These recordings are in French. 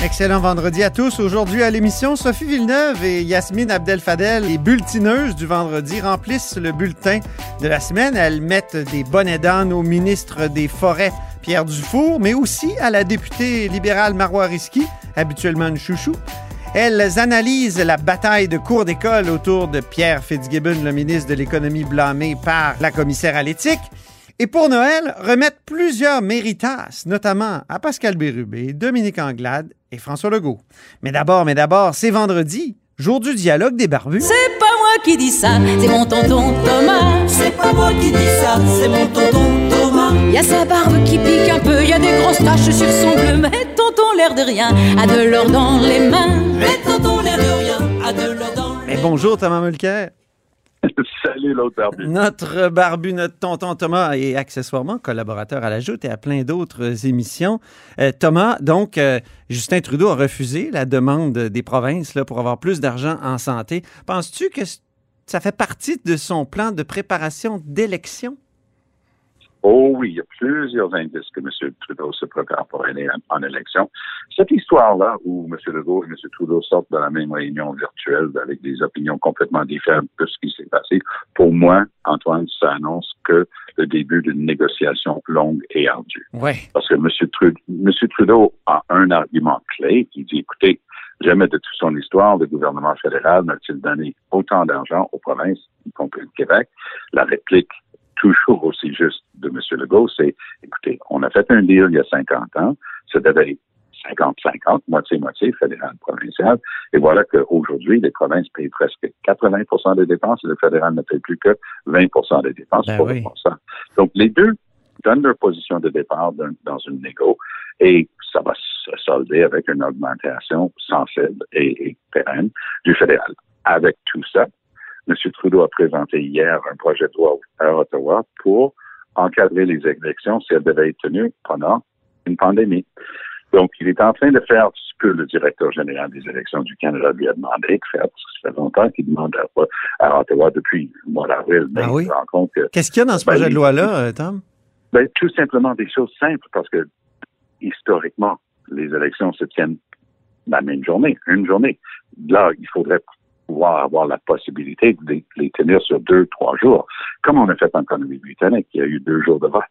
Excellent vendredi à tous. Aujourd'hui à l'émission, Sophie Villeneuve et Yasmine Abdel-Fadel, les bulletineuses du vendredi, remplissent le bulletin de la semaine. Elles mettent des bonnets d'âne au ministre des Forêts, Pierre Dufour, mais aussi à la députée libérale Marois Risky, habituellement une chouchou. Elles analysent la bataille de cours d'école autour de Pierre Fitzgibbon, le ministre de l'Économie blâmé par la commissaire à l'éthique. Et pour Noël, remettent plusieurs méritas, notamment à Pascal Bérubé, Dominique Anglade et François Legault. Mais d'abord, mais d'abord, c'est vendredi, jour du dialogue des barbus. C'est pas moi qui dis ça, c'est mon tonton Thomas. C'est pas moi qui dis ça, c'est mon tonton Thomas. Y a sa barbe qui pique un peu, y a des grosses taches sur son bleu, mais tonton l'air de rien a de l'or dans les mains. Mais tonton l'air de rien a de l'or dans les Mais bonjour Thomas Mulcair. Salut l'autre barbu. Notre barbu, notre tonton Thomas est accessoirement collaborateur à la Joute et à plein d'autres émissions. Euh, Thomas, donc, euh, Justin Trudeau a refusé la demande des provinces pour avoir plus d'argent en santé. Penses-tu que ça fait partie de son plan de préparation d'élection? Oh oui, il y a plusieurs indices que M. Trudeau se prépare pour aller en, en élection. Cette histoire-là, où M. Legault et M. Trudeau sortent de la même réunion virtuelle avec des opinions complètement différentes de ce qui s'est passé, pour moi, Antoine, ça annonce que le début d'une négociation longue et ardue. Ouais. Parce que M. Trudeau, M. Trudeau a un argument clé qui dit, écoutez, jamais de toute son histoire, le gouvernement fédéral n'a-t-il donné autant d'argent aux provinces, y compris le Québec? La réplique toujours aussi juste de M. Legault, c'est, écoutez, on a fait un deal il y a 50 ans, ça devait être 50-50, moitié-moitié, fédéral-provincial, et voilà qu'aujourd'hui, les provinces payent presque 80% des dépenses et le fédéral ne paye plus que 20% des dépenses Ben pour oui. Donc, les deux donnent leur position de départ dans, dans une négo et ça va se solder avec une augmentation sensible et, et pérenne du fédéral. Avec tout ça, M. Trudeau a présenté hier un projet de loi à Ottawa pour encadrer les élections si elles devaient être tenues pendant une pandémie. Donc, il est en train de faire ce que le directeur général des élections du Canada lui a demandé de faire, parce que ça fait longtemps qu'il demande à, à Ottawa depuis le mois d'avril. Ah oui? Qu'est-ce qu'il y a dans ce Ben, projet de il- loi-là, euh, Tom? ben, tout simplement des choses simples parce que historiquement, les élections se tiennent la même journée, une journée. Là, il faudrait pouvoir avoir la possibilité de les- les tenir sur deux, trois jours, comme on a fait en Colombie-Britannique. Il y a eu deux jours de vote.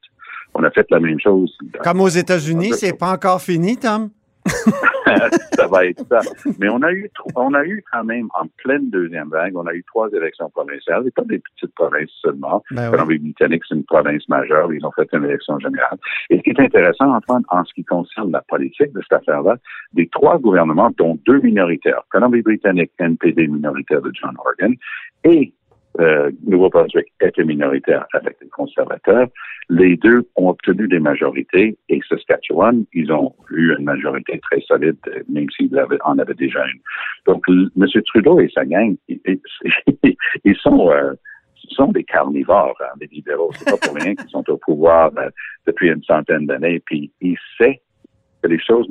On a fait la même chose. Comme aux États-Unis, c'est pas encore fini, Tom? ça va être ça. Mais on a eu, on a eu quand même en pleine deuxième vague, on a eu trois élections provinciales, et pas des petites provinces seulement. Ben oui. Colombie-Britannique, c'est une province majeure. Ils ont fait une élection générale. Et ce qui est intéressant, Antoine, en ce qui concerne la politique de cette affaire-là, des trois gouvernements, dont deux minoritaires, Colombie-Britannique, NPD minoritaire de John Horgan, et euh, Nouveau-Brunswick était minoritaire avec les conservateurs. Les deux ont obtenu des majorités et Saskatchewan, ils ont eu une majorité très solide, euh, même s'ils en avaient déjà une. Donc, M. Trudeau et sa gang, ils, sont, euh, sont des carnivores, hein, les libéraux. C'est pas pour rien qu'ils sont au pouvoir euh, depuis une centaine d'années. Puis, ils savent que les choses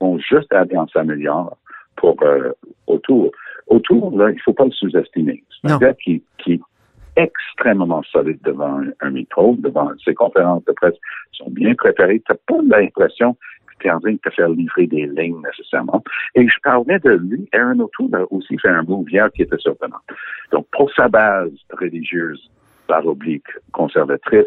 vont juste aller en s'améliorant pour euh, autour. Autour, là, il faut pas le sous-estimer. C'est un gars qui, qui est extrêmement solide devant un, un micro, devant ses conférences de presse sont bien préparées. Tu pas l'impression que tu es en train de te faire livrer des lignes nécessairement. Et je parlais de lui, Aaron O'Toole a aussi fait un move hier qui était surprenant. Donc, pour sa base religieuse, par oblique, conservatrice,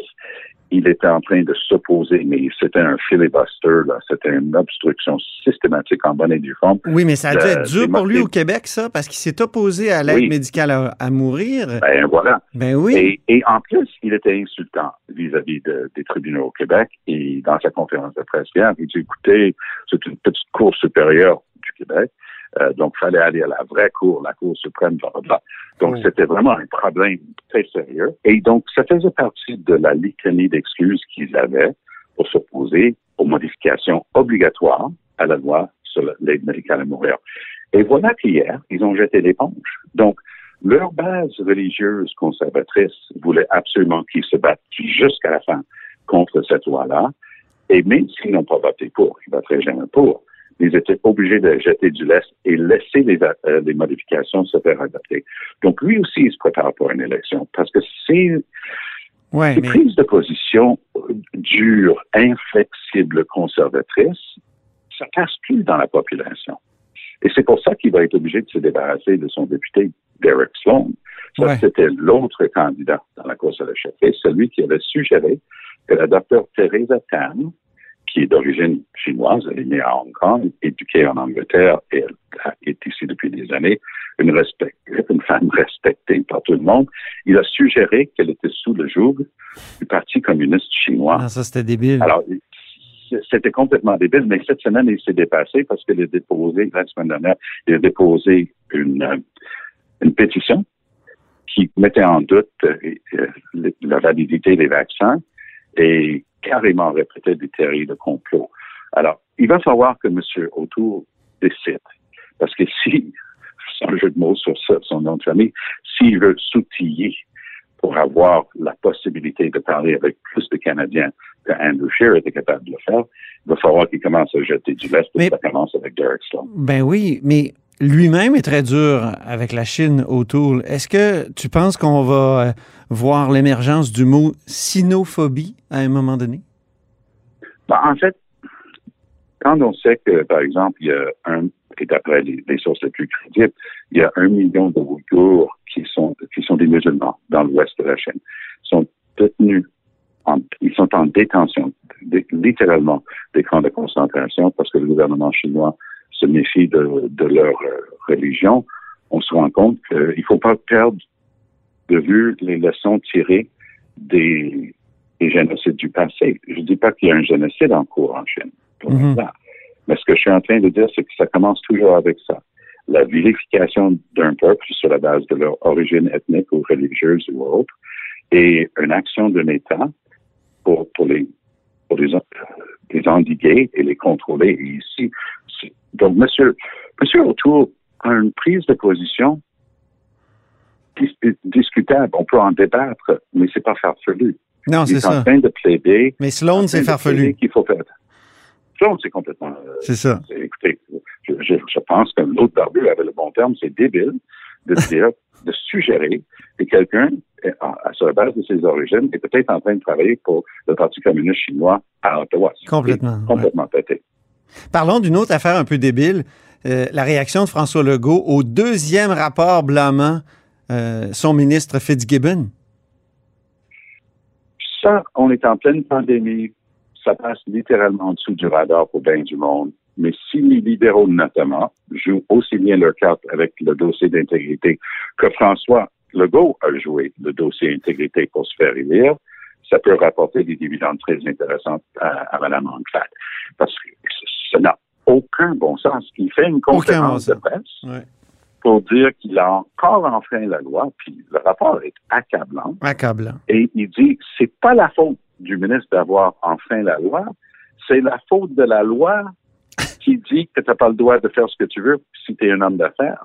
il était en train de s'opposer, mais c'était un filibuster, là. C'était une obstruction systématique en bonne et due forme. Oui, mais ça a dû Euh, être dur pour lui au Québec, ça, parce qu'il s'est opposé à l'aide Oui. médicale à, à mourir. Ben voilà. Ben oui. Et, et en plus, il était insultant vis-à-vis de- des tribunaux au Québec. Et dans sa conférence de presse hier, il dit, écoutez, c'est une petite cour supérieure du Québec. Euh, donc, fallait aller à la vraie cour, la Cour suprême, blablabla. Donc, c'était vraiment un problème très sérieux. Et donc, ça faisait partie de la litanie d'excuses qu'ils avaient pour s'opposer aux modifications obligatoires à la loi sur l'aide médicale à mourir. Et voilà qu'hier, ils ont jeté l'éponge. Donc, Leur base religieuse conservatrice voulait absolument qu'ils se battent jusqu'à la fin contre cette loi-là. Et même s'ils n'ont pas voté pour, ils voteraient jamais pour, ils étaient obligés de jeter du lest et laisser les, euh, les modifications se faire adapter. Donc lui aussi, il se prépare pour une élection parce que c'est Ouais, mais prises de position euh, dures, inflexibles, conservatrices, ça passe plus dans la population. Et c'est pour ça qu'il va être obligé de se débarrasser de son député Derek Sloan. Ça, Ouais. c'était l'autre candidat dans la course à la chefferie, celui qui avait suggéré que la docteure Theresa Tam, qui est d'origine chinoise, elle est née à Hong Kong, éduquée en Angleterre et elle est ici depuis des années, une, respect- une femme respectée par tout le monde, il a suggéré qu'elle était sous le joug du Parti communiste chinois. non, ça, c'était débile. Alors, c'était complètement débile, mais cette semaine, il s'est dépassé parce qu'il a déposé, la semaine dernière, il a déposé une, euh, une pétition qui mettait en doute euh, euh, la validité des vaccins et carrément répétait des théories de complot. Alors, il va falloir que M. Autour décide. Parce que si, un jeu de mots sur son nom de famille, s'il veut s'outiller pour avoir la possibilité de parler avec plus de Canadiens que Andrew Scheer était capable de le faire, il va falloir qu'il commence à jeter du lest et ça commence avec Derek Sloan. Ben oui, mais lui-même est très dur avec la Chine autour. Est-ce que tu penses qu'on va euh, voir l'émergence du mot sinophobie à un moment donné? Ben, en fait, quand on sait que, par exemple, il y a un, et d'après les, sources les plus crédibles, il y a un million de Ouïghours qui sont, qui sont des musulmans dans l'ouest de la Chine, sont détenus, en, ils sont en détention, dé- littéralement, des camps de concentration parce que le gouvernement chinois se méfie de, de leur euh, religion. On se rend compte qu'il ne faut pas perdre de vue les leçons tirées des, des génocides du passé. Je ne dis pas qu'il y a un génocide en cours en Chine, pour l'instant. Mais ce que je suis en train de dire, c'est que ça commence toujours avec ça. La vilification d'un peuple sur la base de leur origine ethnique ou religieuse ou autre, et une action d'un État pour, pour les pour les, les endiguer et les contrôler. Et ici, donc, monsieur, monsieur O'Toole a une prise de position dis- discutable. On peut en débattre, mais c'est pas farfelu. Non, Il c'est est en ça. train de plaider. Mais Sloan, c'est farfelu. Qu'il faut faire. Sloan, c'est complètement. euh, C'est ça. Écoutez, je, je, je pense que l'autre barbu avait le bon terme, c'est débile de dire, de suggérer que quelqu'un, sur la base de ses origines, est peut-être en train de travailler pour le Parti communiste chinois à Ottawa. Complètement, Complètement pété. Parlons d'une autre affaire un peu débile. Euh, la réaction de François Legault au deuxième rapport blâmant euh, son ministre Fitzgibbon. Ça, on est en pleine pandémie. Ça passe littéralement en dessous du radar pour bien du monde. Mais si les libéraux, notamment, jouent aussi bien leur carte avec le dossier d'intégrité que François Legault a joué le dossier intégrité pour se faire élire, ça peut rapporter des dividendes très intéressants à, à Mme Anglade. Parce que ça n'a aucun bon sens. Il fait une conférence de presse Ouais. pour dire qu'il a encore enfreint la loi, puis le rapport est accablant. Accablant. Et il dit, c'est pas la faute du ministre d'avoir enfreint la loi, c'est la faute de la loi qui dit que tu n'as pas le droit de faire ce que tu veux si tu es un homme d'affaires.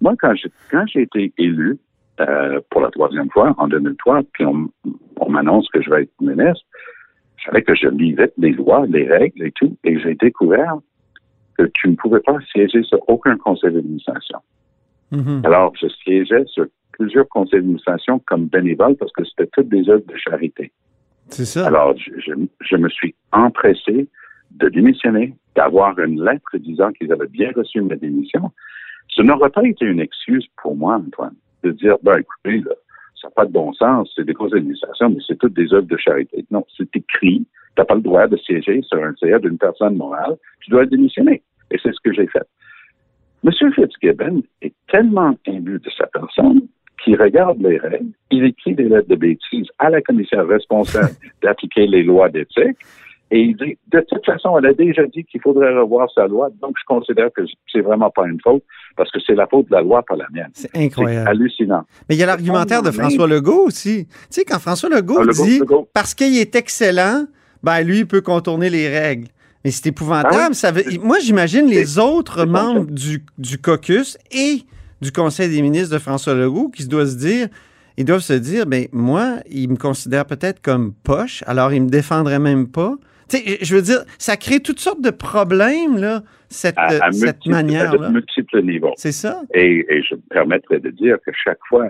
Moi, quand j'ai, quand j'ai été élu euh, pour la troisième fois en 2003, puis on, on m'annonce que je vais être ministre, je savais que je lisais les lois, les règles et tout, et j'ai découvert que tu ne pouvais pas siéger sur aucun conseil d'administration. Mhm. Alors, je siégeais sur plusieurs conseils d'administration comme bénévole parce que c'était toutes des œuvres de charité. C'est ça. Alors, je, je, je me suis empressé de démissionner, d'avoir une lettre disant qu'ils avaient bien reçu ma démission. Ce n'aurait pas été une excuse pour moi, Antoine, de dire, ben écoutez, là, ça n'a pas de bon sens, c'est des conseils d'administration, mais c'est toutes des œuvres de charité. Non, c'est écrit, tu n'as pas le droit de siéger sur un CA d'une personne morale, tu dois démissionner. Et c'est ce que j'ai fait. Monsieur Fitzgibbon est tellement imbu de sa personne qu'il regarde les règles, il écrit des lettres de bêtises à la commissaire responsable d'appliquer les lois d'éthique, et il dit, de toute façon, elle a déjà dit qu'il faudrait revoir sa loi, donc je considère que c'est vraiment pas une faute, parce que c'est la faute de la loi, pas la mienne. C'est C'est incroyable. hallucinant. Mais il y a l'argumentaire de François Legault aussi. Tu sais, quand François Legault Ah, Legault, dit Legault. parce qu'il est excellent, ben lui, il peut contourner les règles. Mais c'est épouvantable. Ah oui. Ça veut- moi, j'imagine les autres membres du, du caucus et du Conseil des ministres de François Legault qui doit se dire, ils doivent se dire, ben moi, ils me considèrent peut-être comme poche, alors ils me défendraient même pas. Sais, je veux dire, ça crée toutes sortes de problèmes, là, cette, à, à cette multiples- manière-là. À de multiples niveaux. C'est ça? Et, et je me permettrai de dire que chaque fois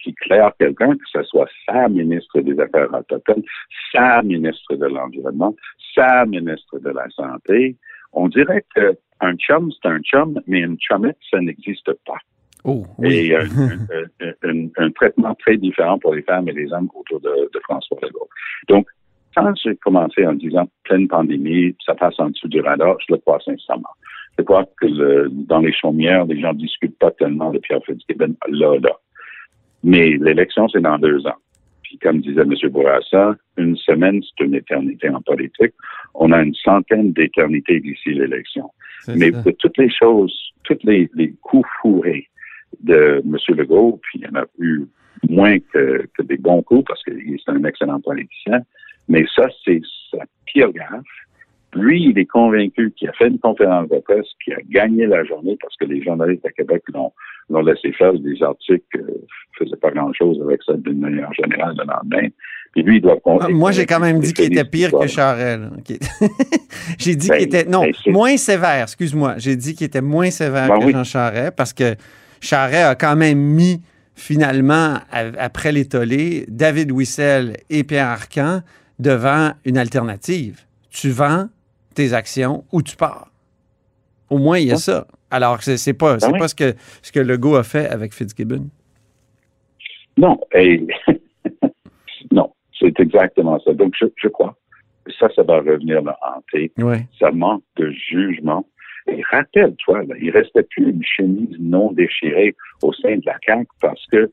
qu'il claire quelqu'un, que ce soit sa ministre des Affaires autochtones, sa ministre de l'Environnement, sa ministre de la Santé, on dirait qu'un chum, c'est un chum, mais une chumette, ça n'existe pas. Oh, oui. Et un, un- un- un- un traitement très différent pour les femmes et les hommes autour de, de François Legault. Donc, quand j'ai commencé en disant pleine pandémie, ça passe en dessous du radar, je le crois sincèrement. Je crois que le- dans les chaumières, les gens discutent pas tellement de Pierre Fitzgibbon là, là. Mais l'élection, c'est dans deux ans. Puis comme disait M. Bourassa, une semaine, c'est une éternité en politique. On a une centaine d'éternités d'ici l'élection. Mais ça. de toutes les choses, tous les, les coups fourrés de M. Legault, puis il y en a eu moins que, que des bons coups parce qu'il est un excellent politicien, mais ça, c'est sa pire gaffe. Lui, il est convaincu qu'il a fait une conférence de presse, qu'il a gagné la journée parce que les journalistes à Québec l'ont l'ont laissé faire des articles qui ne faisaient pas grand-chose avec ça d'une manière générale le lendemain. Puis lui, il doit Ah, Moi, j'ai quand même dit qu'il était pire que. Qu'il- J'ai dit Ben, qu'il était. Non, ben, moins sévère, excuse-moi. J'ai dit qu'il était moins sévère Ben que oui. Jean Charest parce que Charest a quand même mis, finalement, après les tollés, David Wissel et Pierre Arcan devant une alternative. Tu vends tes actions ou tu pars. Au moins, il y a ça. Alors, c'est c'est pas, c'est Ben oui. ce que, ce que Legault a fait avec Fitzgibbon. Non, et non, c'est exactement ça. Donc, je, je crois que ça, ça va revenir le hanter. Ça manque de jugement. Et rappelle-toi, là, il restait plus une chemise non déchirée au sein de la CAQ parce que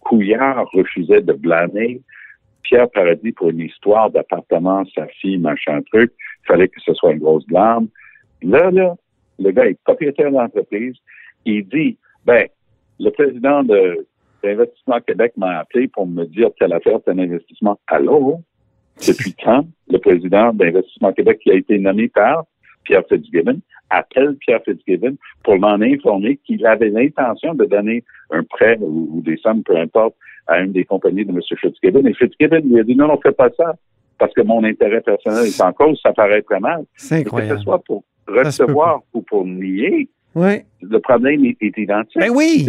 Couillard refusait de blâmer Pierre Paradis pour une histoire d'appartement, sa fille, machin truc. Il fallait que ce soit une grosse blâme. Là, là, le gars est propriétaire d'entreprise. Il dit, ben, le président de d'Investissement Québec m'a appelé pour me dire telle affaire, tel investissement. Allô? Depuis quand le président d'Investissement Québec qui a été nommé par Pierre Fitzgibbon appelle Pierre Fitzgibbon pour m'en informer qu'il avait l'intention de donner un prêt ou, ou des sommes, peu importe, à une des compagnies de M. Fitzgibbon. Et Fitzgibbon lui a dit non, non, fais pas ça parce que mon intérêt personnel est en cause, ça paraît très mal. C'est Mais Que incroyable. ce soit pour recevoir ou pour nier, Oui. le problème est, est identique. Ben oui.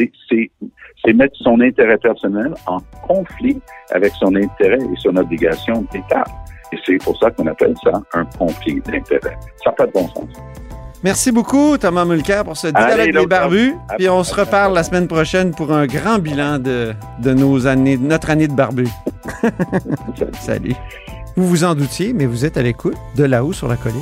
C'est mettre son intérêt personnel en conflit avec son intérêt et son obligation d'État. Et c'est pour ça qu'on appelle ça un conflit d'intérêt. Ça n'a pas de bon sens. Merci beaucoup, Thomas Mulcair, pour ce dialogue Allez, des barbus. À- Puis on à- se reparle la semaine prochaine pour un grand bilan de, de nos années, de notre année de barbus. Salut. Vous vous en doutiez, mais vous êtes à l'écoute de là-haut sur la colline.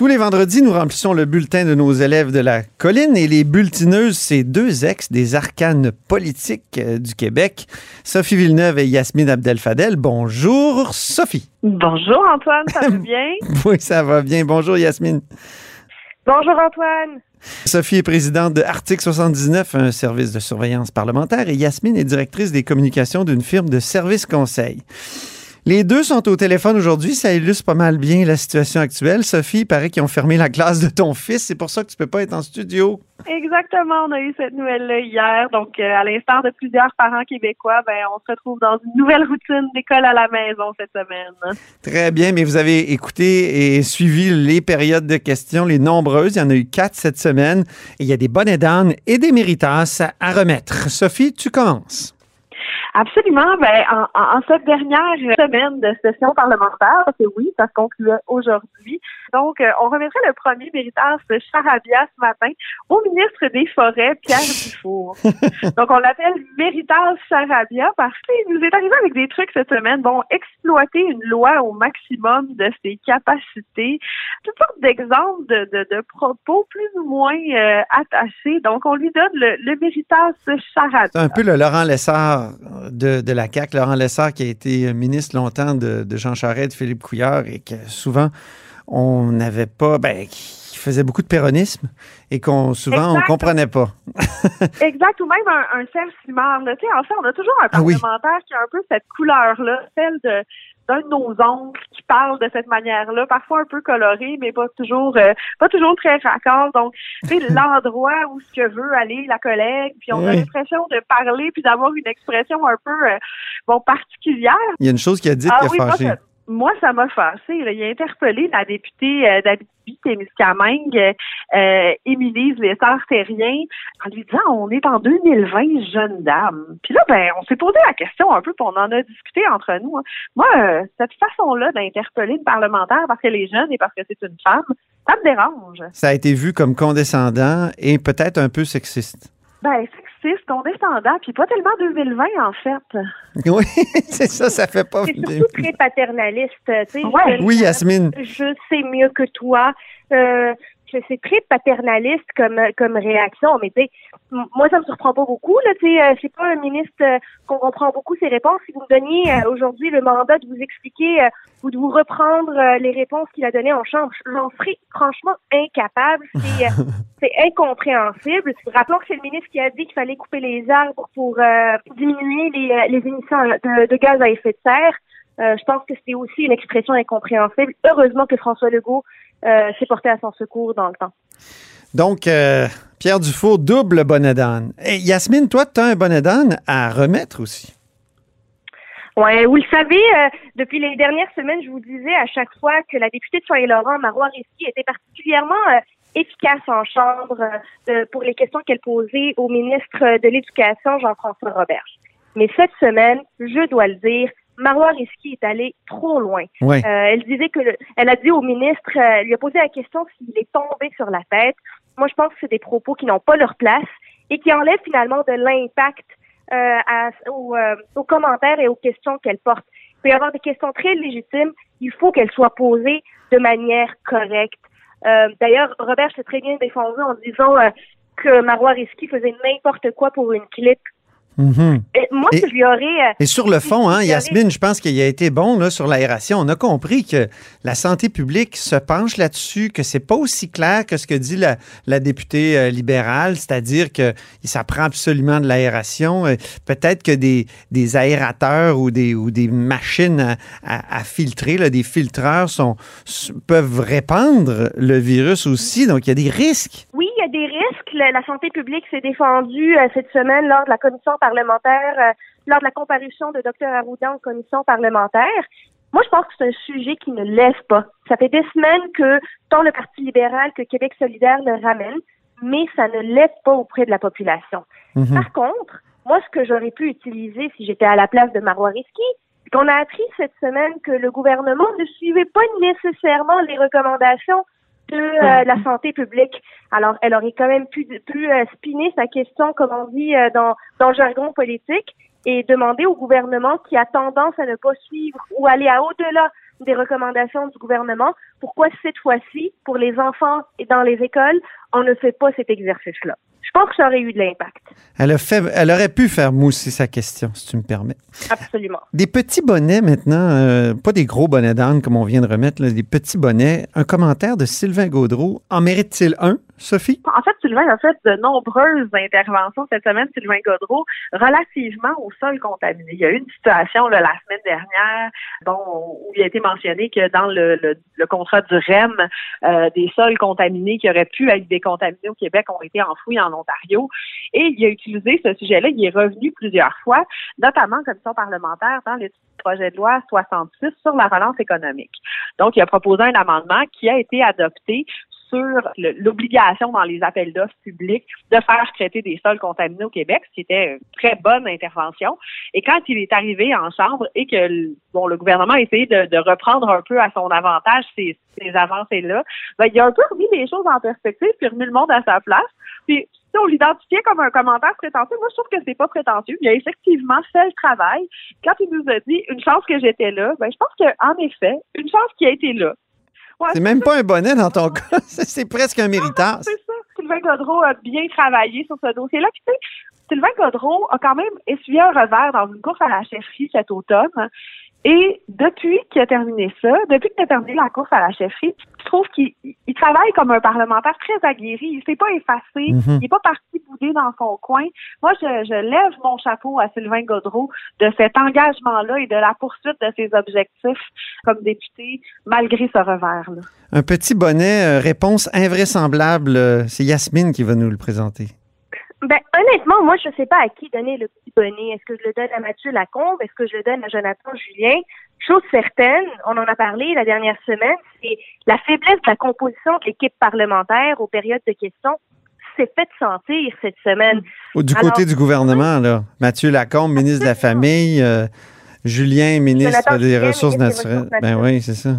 Tous les vendredis, nous remplissons le bulletin de nos élèves de la colline et les bulletineuses, c'est deux ex des arcanes politiques euh, du Québec, Sophie Villeneuve et Yasmine Abdel-Fadel. Bonjour, Sophie. Bonjour Antoine, ça va bien? Oui, ça va bien. Bonjour, Yasmine. Bonjour Antoine. Sophie est présidente de Article 79, un service de surveillance parlementaire, et Yasmine est directrice des communications d'une firme de services conseil. Les deux sont au téléphone aujourd'hui. Ça illustre pas mal bien la situation actuelle. Sophie, il paraît qu'ils ont fermé la classe de ton fils. C'est pour ça que tu peux pas être en studio. Exactement, on a eu cette nouvelle-là hier. Donc, euh, à l'instar de plusieurs parents québécois, ben, on se retrouve dans une nouvelle routine d'école à la maison cette semaine. Très bien, mais vous avez écouté et suivi les périodes de questions, les nombreuses. Il y en a eu quatre cette semaine. Et il y a des bonnets d'âne et des méritas à remettre. Sophie, tu commences. Absolument. Ben, en, en- cette dernière semaine de session parlementaire, que oui, ça se concluait aujourd'hui, Donc, euh, on remettrait le premier méritage de Charabia ce matin au ministre des Forêts, Pierre Dufour. Donc, on l'appelle méritage Charabia parce qu'il nous est arrivé avec des trucs cette semaine. Bon, exploiter une loi au maximum de ses capacités. Toutes sortes d'exemples de, de, de, propos plus ou moins euh, attachés. Donc, on lui donne le, le méritage Charabia. C'est un peu le Laurent Lessard de, de la CAQ. Laurent Lessard qui a été ministre longtemps de, de Jean Charest, de Philippe Couillard et que souvent on n'avait pas, ben, qui faisait beaucoup de péronisme et qu'on souvent Exact. on comprenait pas. Exact, ou même un, un Serge Simard. là. En fait, on a toujours un Ah oui. parlementaire qui a un peu cette couleur-là, celle de d'un de nos oncles qui parle de cette manière-là, parfois un peu coloré, mais pas toujours euh, pas toujours très raccord. Donc, sais, l'endroit où ce que veut aller la collègue, puis on a l'impression de parler puis d'avoir une expression un peu euh, bon particulière. Il y a une chose qu'il a dit Ah qui a oui, fâché. Moi, ça m'a fâché. là. Il a interpellé la députée euh, d'Abitibi-Témiscamingue, euh, Émilie Lessard-Terrien, en lui disant on est en 2020, jeune dame. Puis là, ben, on s'est posé la question un peu, puis on en a discuté entre nous. hein. Moi, euh, cette façon-là d'interpeller une parlementaire parce qu'elle est jeune et parce que c'est une femme, ça me dérange. Ça a été vu comme condescendant et peut-être un peu sexiste. Ben, sexiste, condescendant, puis pas tellement 2020, en fait. Oui, c'est ça, ça fait pas. C'est surtout très paternaliste. tu sais. Ouais. Je- Oui, Yasmine. Je sais mieux que toi. Euh, c'est très paternaliste comme comme réaction, mais tu moi ça me surprend pas beaucoup là. Tu sais, euh, c'est pas un ministre euh, qu'on comprend beaucoup ses réponses. Si vous me donniez euh, aujourd'hui le mandat de vous expliquer euh, ou de vous reprendre euh, les réponses qu'il a données en chambre, j'en serais franchement incapable. C'est euh, c'est incompréhensible. Rappelons que c'est le ministre qui a dit qu'il fallait couper les arbres pour euh, diminuer les, les émissions de, de gaz à effet de serre. Euh, je pense que c'est aussi une expression incompréhensible. Heureusement que François Legault s'est porté à son secours dans le temps. Donc, Pierre Dufour, double bonnet d'âne. Et Yasmine, toi, tu as un bonnet d'âne à remettre aussi. Ouais, vous le savez, euh, depuis les dernières semaines, je vous disais à chaque fois que la députée de Soleil-Laurent, Marois Risky, était particulièrement euh, efficace en chambre euh, de- pour les questions qu'elle posait au ministre de l'Éducation, Jean-François Roberge. Mais cette semaine, je dois le dire, Marois Risky est allée trop loin. Ouais. Euh, elle disait que le- elle a dit au ministre, euh, elle lui a posé la question s'il est tombé sur la tête. Moi, je pense que c'est des propos qui n'ont pas leur place et qui enlèvent finalement de l'impact à- aux, euh, aux commentaires et aux questions qu'elle porte. Il peut y avoir des questions très légitimes. Il faut qu'elles soient posées de manière correcte. Euh, D'ailleurs, Robert s'est très bien défendu en disant euh, que Marois Risky faisait n'importe quoi pour une clip. Mhm. Et moi, Et- ce que je lui aurais... euh, Et sur le fond, hein, Yasmine, je pense qu'il a été bon là, sur l'aération. On a compris que la santé publique se penche là-dessus, que c'est pas aussi clair que ce que dit la, la députée euh, libérale, c'est-à-dire que ça prend absolument de l'aération. Euh, Peut-être que des, des aérateurs ou des, ou des machines à, à- à filtrer, là, des filtreurs sont, peuvent répandre le virus aussi. Donc, il y a des risques. Oui, il y a des risques. La, la santé publique s'est défendue euh, cette semaine lors de la commission parlementaire, euh, lors de la comparution de Dr Arruda en commission parlementaire. Moi, je pense que c'est un sujet qui ne lève pas. Ça fait des semaines que tant le Parti libéral que Québec solidaire le ramène, mais ça ne lève pas auprès de la population. Mhm. Par contre, moi, ce que j'aurais pu utiliser si j'étais à la place de Marois Risky, c'est qu'on a appris cette semaine que le gouvernement ne suivait pas nécessairement les recommandations euh, la santé publique. Alors, elle aurait quand même pu, pu euh, spinner sa question, comme on dit euh, dans, dans le jargon politique, et demander au gouvernement qui a tendance à ne pas suivre ou aller à au-delà des recommandations du gouvernement, pourquoi cette fois-ci, pour les enfants et dans les écoles, on ne fait pas cet exercice-là? Je pense que ça aurait eu de l'impact. Elle, a fait, elle aurait pu faire mousser sa question, si tu me permets. Absolument. Des petits bonnets maintenant, euh, pas des gros bonnets d'âne comme on vient de remettre, là, des petits bonnets. Un commentaire de Sylvain Gaudreau. En mérite-t-il un, En fait, Sylvain a fait de nombreuses interventions cette semaine, Sylvain Godreau, relativement au sol contaminé. Il y a eu une situation là, la semaine dernière où il a été mentionné que dans le contrat du REM, euh, des sols contaminés qui auraient pu être décontaminés au Québec ont été enfouis en Ontario. Et il a utilisé ce sujet-là, il est revenu plusieurs fois, notamment en commission parlementaire dans le projet de loi 66 sur la relance économique. Donc, il a proposé un amendement qui a été adopté sur l'obligation dans les appels d'offres publics de faire traiter des sols contaminés au Québec, ce qui était une très bonne intervention. Et quand il est arrivé en Chambre et que bon, le gouvernement a essayé de, reprendre un peu à son avantage ces, avancées-là, ben, il a un peu remis les choses en perspective puis remis le monde à sa place. Puis on l'identifiait comme un commentaire prétentieux. Moi, je trouve que c'est pas prétentieux. Il a effectivement fait le travail. Quand il nous a dit une chance que j'étais là, ben, je pense qu'en effet, une chance qui a été là. C'est même pas un bonnet dans ton cas. c'est presque un méritage. C'est ça. Sylvain Godreau a bien travaillé sur ce dossier-là. Puis, tu sais, Sylvain Godreau a quand même essuyé un revers dans une course à la chefferie cet automne. Et depuis qu'il a terminé ça, depuis qu'il a terminé la course à la chefferie, je trouve qu'il travaille comme un parlementaire très aguerri. Il s'est pas effacé. Mhm. Il n'est pas parti bouder dans son coin. Moi, je, lève mon chapeau à Sylvain Godreau de cet engagement-là et de la poursuite de ses objectifs comme député, malgré ce revers-là. Un petit bonnet, euh, réponse invraisemblable. Euh, c'est Yasmine qui va nous le présenter. Ben, honnêtement, moi, je sais pas à qui donner le bonnet. Est-ce que je le donne à Mathieu Lacombe? Est-ce que je le donne à Jonathan Julien? Chose certaine, on en a parlé la dernière semaine, c'est la faiblesse de la composition de l'équipe parlementaire aux périodes de questions s'est fait sentir cette semaine. Du côté du gouvernement, là. Mathieu Lacombe, ministre de la Famille, euh, Julien, ministre des Ressources naturelles. Ben oui, c'est ça.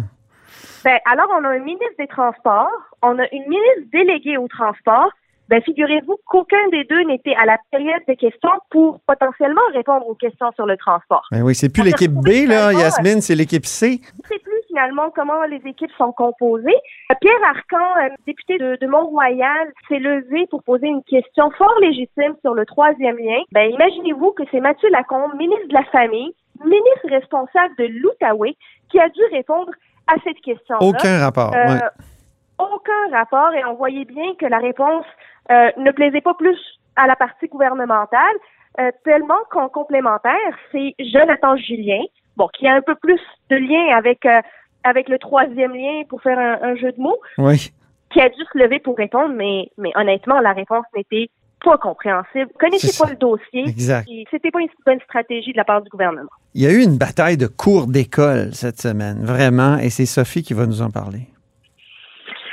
Ben, alors, on a un ministre des Transports, on a une ministre déléguée au transport, ben figurez-vous qu'aucun des deux n'était à la période de questions pour potentiellement répondre aux questions sur le transport. Ben oui, c'est plus l'équipe B, là, Yasmine, c'est l'équipe C. C'est plus finalement comment les équipes sont composées. Pierre Arcan, euh, député de, Mont-Royal, s'est levé pour poser une question fort légitime sur le troisième lien. Ben, imaginez-vous que c'est Mathieu Lacombe, ministre de la Famille, ministre responsable de l'Outaouais, qui a dû répondre à cette question. Aucun rapport. Euh, aucun rapport et on voyait bien que la réponse euh, ne plaisait pas plus à la partie gouvernementale, euh, tellement qu'en complémentaire, c'est Jonathan Julien, bon, qui a un peu plus de lien avec euh, avec le troisième lien pour faire un, jeu de mots, oui. qui a dû se lever pour répondre, mais mais honnêtement, la réponse n'était pas compréhensible. Connaissez pas le dossier. Exact. C'était pas une bonne stratégie de la part du gouvernement. Il y a eu une bataille de cours d'école cette semaine, vraiment, et c'est Sophie qui va nous en parler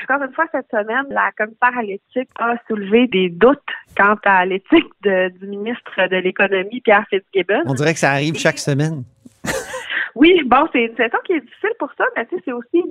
encore une fois, cette semaine, la commissaire à l'éthique a soulevé des doutes quant à l'éthique du ministre de l'Économie, Pierre Fitzgibbon. On dirait que ça arrive chaque semaine. Oui, bon, c'est une situation qui est difficile pour ça, mais c'est aussi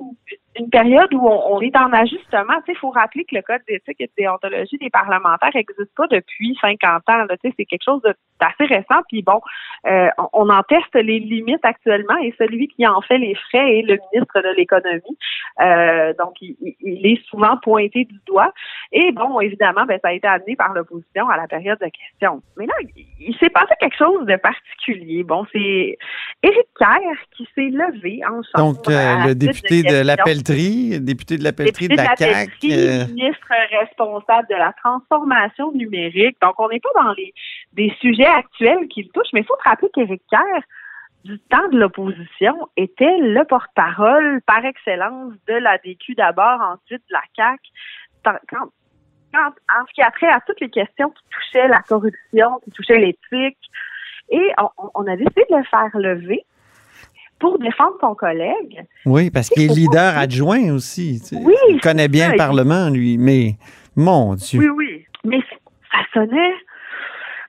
une période où on, est en ajustement. Il faut rappeler que le code d'éthique et de déontologie des parlementaires n'existe pas depuis 50 ans. C'est quelque chose d'assez récent. Puis bon, euh, on, en teste les limites actuellement et celui qui en fait les frais est le ministre de l'économie. Euh, donc, il, est souvent pointé du doigt. Et bon, évidemment, ben, ça a été amené par l'opposition à la période de questions. Mais là, il s'est passé quelque chose de particulier. Bon, c'est Éric Kerr qui s'est levé ensemble. Donc, euh, le député de, de l'appel député de la pelleterie de la CAQ. Euh. ministre responsable de la transformation numérique. Donc, on n'est pas dans les des sujets actuels qui le touchent, mais il faut se rappeler qu'Éric Kerr, du temps de l'opposition, était le porte-parole par excellence de la DQ d'abord, ensuite de la CAQ. Quand, en ce qui a trait à toutes les questions qui touchaient la corruption, qui touchaient l'éthique, et on, on a décidé de le faire lever pour défendre son collègue. Oui, parce qu'il est leader adjoint aussi. Oui. Il connaît bien le Parlement, lui. Mais, mon Dieu. Oui, oui. Mais ça sonnait.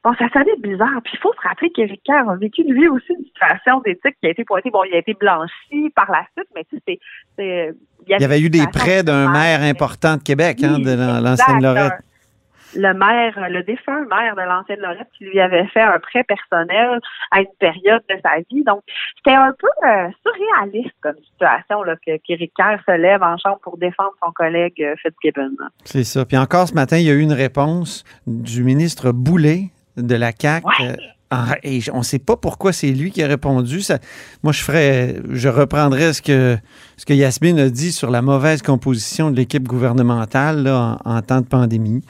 Bon, ça sonnait bizarre. Puis il faut se rappeler qu'Éric Kerr a vécu, lui aussi, une situation d'éthique qui a été pointée. Bon, il a été blanchi par la suite, mais tu sais, c'est. Il y avait eu des prêts d'un maire important de Québec, hein, de l'ancienne Lorette le maire, le défunt maire de l'ancienne Lorette qui lui avait fait un prêt personnel à une période de sa vie. Donc, c'était un peu euh, surréaliste comme situation là, que qu'Éric Kerr se lève en chambre pour défendre son collègue euh, Fitzgibbon. C'est ça. Puis encore ce matin, il y a eu une réponse du ministre Boulet de la CAQ. Euh, et on ne sait pas pourquoi c'est lui qui a répondu. Ça, moi, je ferais, je reprendrais ce que, ce que Yasmine a dit sur la mauvaise composition de l'équipe gouvernementale en, en, temps de pandémie.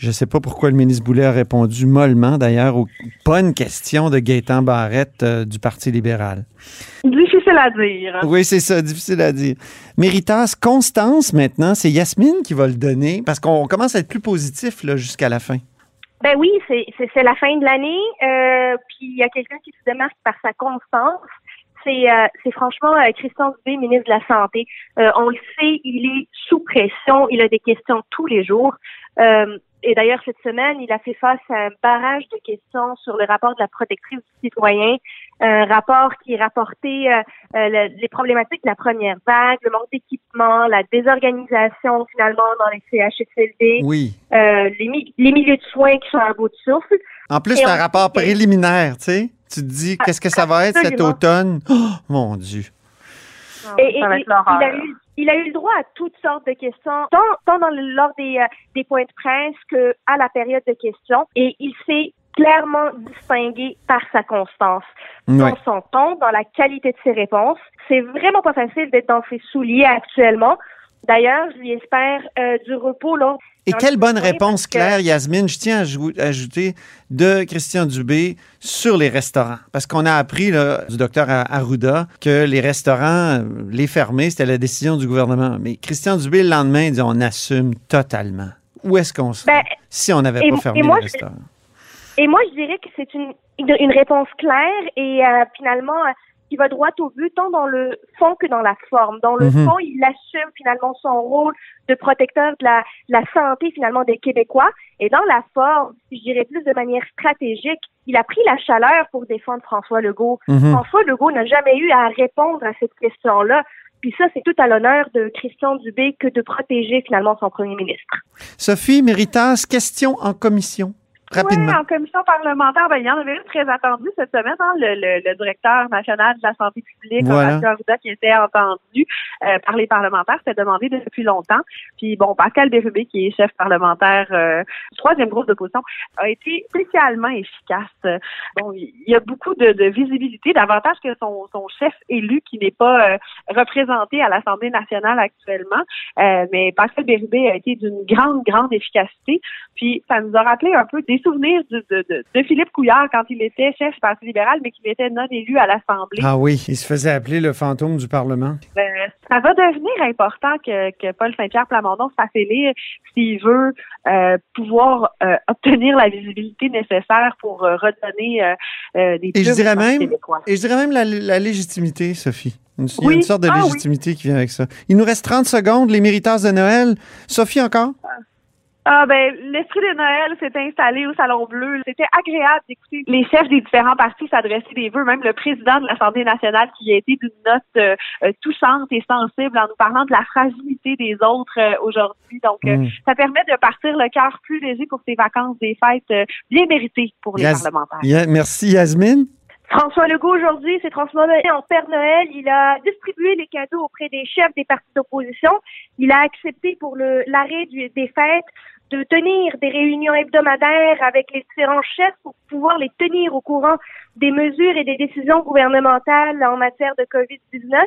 Je ne sais pas pourquoi le ministre Boulet a répondu mollement, d'ailleurs, aux bonnes questions de Gaétan Barrette euh, du Parti libéral. Difficile à dire. Oui, c'est ça, difficile à dire. Méritas, Constance, maintenant, c'est Yasmine qui va le donner, parce qu'on commence à être plus positif jusqu'à la fin. Ben oui, c'est la fin de l'année, euh, puis il y a quelqu'un qui se démarque par sa constance c'est euh, franchement euh, Christian Dubé, ministre de la Santé. Euh, on le sait, il est sous pression, il a des questions tous les jours. Et d'ailleurs, cette semaine, il a fait face à un barrage de questions sur le rapport de la protectrice du citoyen, un rapport qui rapportait euh, euh, le- les problématiques de la première vague, le manque d'équipement, la désorganisation finalement dans les CHSLD, Oui. euh, les, mi- les milieux de soins qui sont à bout de souffle. En plus, c'est un rapport préliminaire, tu sais. Tu te dis, qu'est-ce que ça va être cet automne? Oh, mon Dieu. Et, et- ça va être et il, a eu, il a eu le droit à toutes sortes de questions, tant, tant dans le- lors des, euh, des points de presse que à la période de questions. Et il s'est clairement distingué par sa constance, Ouais. dans son ton, dans la qualité de ses réponses. C'est vraiment pas facile d'être dans ses souliers actuellement. D'ailleurs, je lui espère euh, du repos lors Et quelle le bonne réponse que- claire, Yasmine, je tiens à jou- à ajouter, de Christian Dubé sur les restaurants. Parce qu'on a appris là, du docteur Arruda que les restaurants, euh, les fermer, c'était la décision du gouvernement. Mais Christian Dubé, le lendemain, il dit on assume totalement. Où est-ce qu'on serait Ben, si on n'avait pas fermé moi, les restaurants? Et moi, je dirais que c'est une, une, une réponse claire et euh, finalement qui va droit au but, tant dans le fond que dans la forme. Dans le Mhm. fond, il assume finalement son rôle de protecteur de la, la santé finalement des Québécois. Et dans la forme, je dirais plus de manière stratégique, il a pris la chaleur pour défendre François Legault. Mhm. François Legault n'a jamais eu à répondre à cette question-là. Puis ça, c'est tout à l'honneur de Christian Dubé que de protéger finalement son premier ministre. Sophie Méritas, question en commission. Rapidement. Oui, en commission parlementaire, ben, il y en avait une très attendue cette semaine, hein, le, le, le directeur national de la santé publique, Voilà. Arruda, qui était entendu euh, par les parlementaires, c'était demandé depuis longtemps. Puis bon, Pascal Bérubé, qui est chef parlementaire euh, du troisième groupe d'opposition, a été spécialement efficace. Bon, il y a beaucoup de, de visibilité, davantage que son, son chef élu qui n'est pas euh, représenté à l'Assemblée nationale actuellement. Euh, mais Pascal Bérubé a été d'une grande, grande efficacité. Puis ça nous a rappelé un peu des souvenirs de, de, de, de Philippe Couillard quand il était chef du Parti libéral, mais qu'il était non élu à l'Assemblée. Ah oui, il se faisait appeler le fantôme du Parlement. Euh, ça va devenir important que, que Paul Saint-Pierre Plamondon se fasse élire s'il veut euh, pouvoir euh, obtenir la visibilité nécessaire pour euh, redonner des Et je dirais même, québécois. et je dirais même la, la légitimité, Sophie. Une- Il y a une sorte de Ah oui. légitimité qui vient avec ça. Il nous reste 30 secondes, les mériteurs de Noël. Sophie, encore? Ah ben, l'esprit de Noël s'est installé au Salon Bleu. C'était agréable d'écouter les chefs des différents partis s'adresser des vœux, même le président de l'Assemblée nationale qui a été d'une note euh, euh, touchante et sensible en nous parlant de la fragilité des autres euh, aujourd'hui. Donc, euh, Mm. ça permet de partir le cœur plus léger pour ces vacances des fêtes bien méritées pour les parlementaires. Merci, Yasmine. François Legault, aujourd'hui, s'est transformé en Père Noël. Il a distribué les cadeaux auprès des chefs des partis d'opposition. Il a accepté pour l'arrêt du- des fêtes de tenir des réunions hebdomadaires avec les différents chefs pour pouvoir les tenir au courant des mesures et des décisions gouvernementales en matière de COVID-19.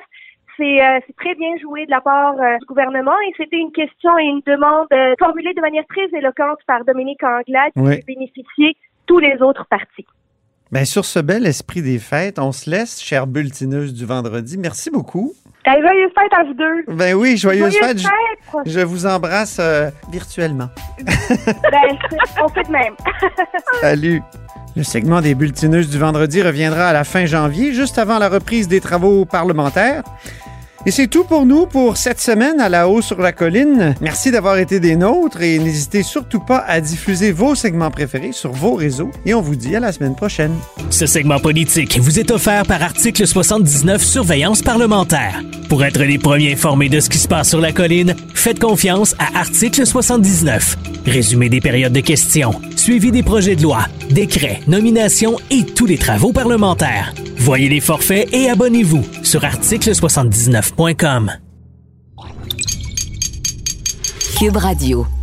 C'est euh, c'est très bien joué de la part euh, du gouvernement et c'était une question et une demande euh, formulée de manière très éloquente par Dominique Anglade qui Oui. tous les autres partis. Ben, sur ce bel esprit des fêtes, on se laisse, chère bulletineuse du vendredi. Merci beaucoup. Eh, joyeuses fêtes à vous deux! Ben oui, joyeuses Joyeuses fêtes. Je, fêtes! je vous embrasse euh, virtuellement. Ben, on fait de même. Salut. Le segment des bulletineuses du vendredi reviendra à la fin janvier, juste avant la reprise des travaux parlementaires. Et c'est tout pour nous pour cette semaine à la haut sur la colline. Merci d'avoir été des nôtres et n'hésitez surtout pas à diffuser vos segments préférés sur vos réseaux. Et on vous dit à la semaine prochaine. Ce segment politique vous est offert par Article 79 Surveillance parlementaire. Pour être les premiers informés de ce qui se passe sur la colline, faites confiance à Article 79. Résumé des périodes de questions, suivi des projets de loi, décrets, nominations et tous les travaux parlementaires. Voyez les forfaits et abonnez-vous sur article79.com. Cube Radio.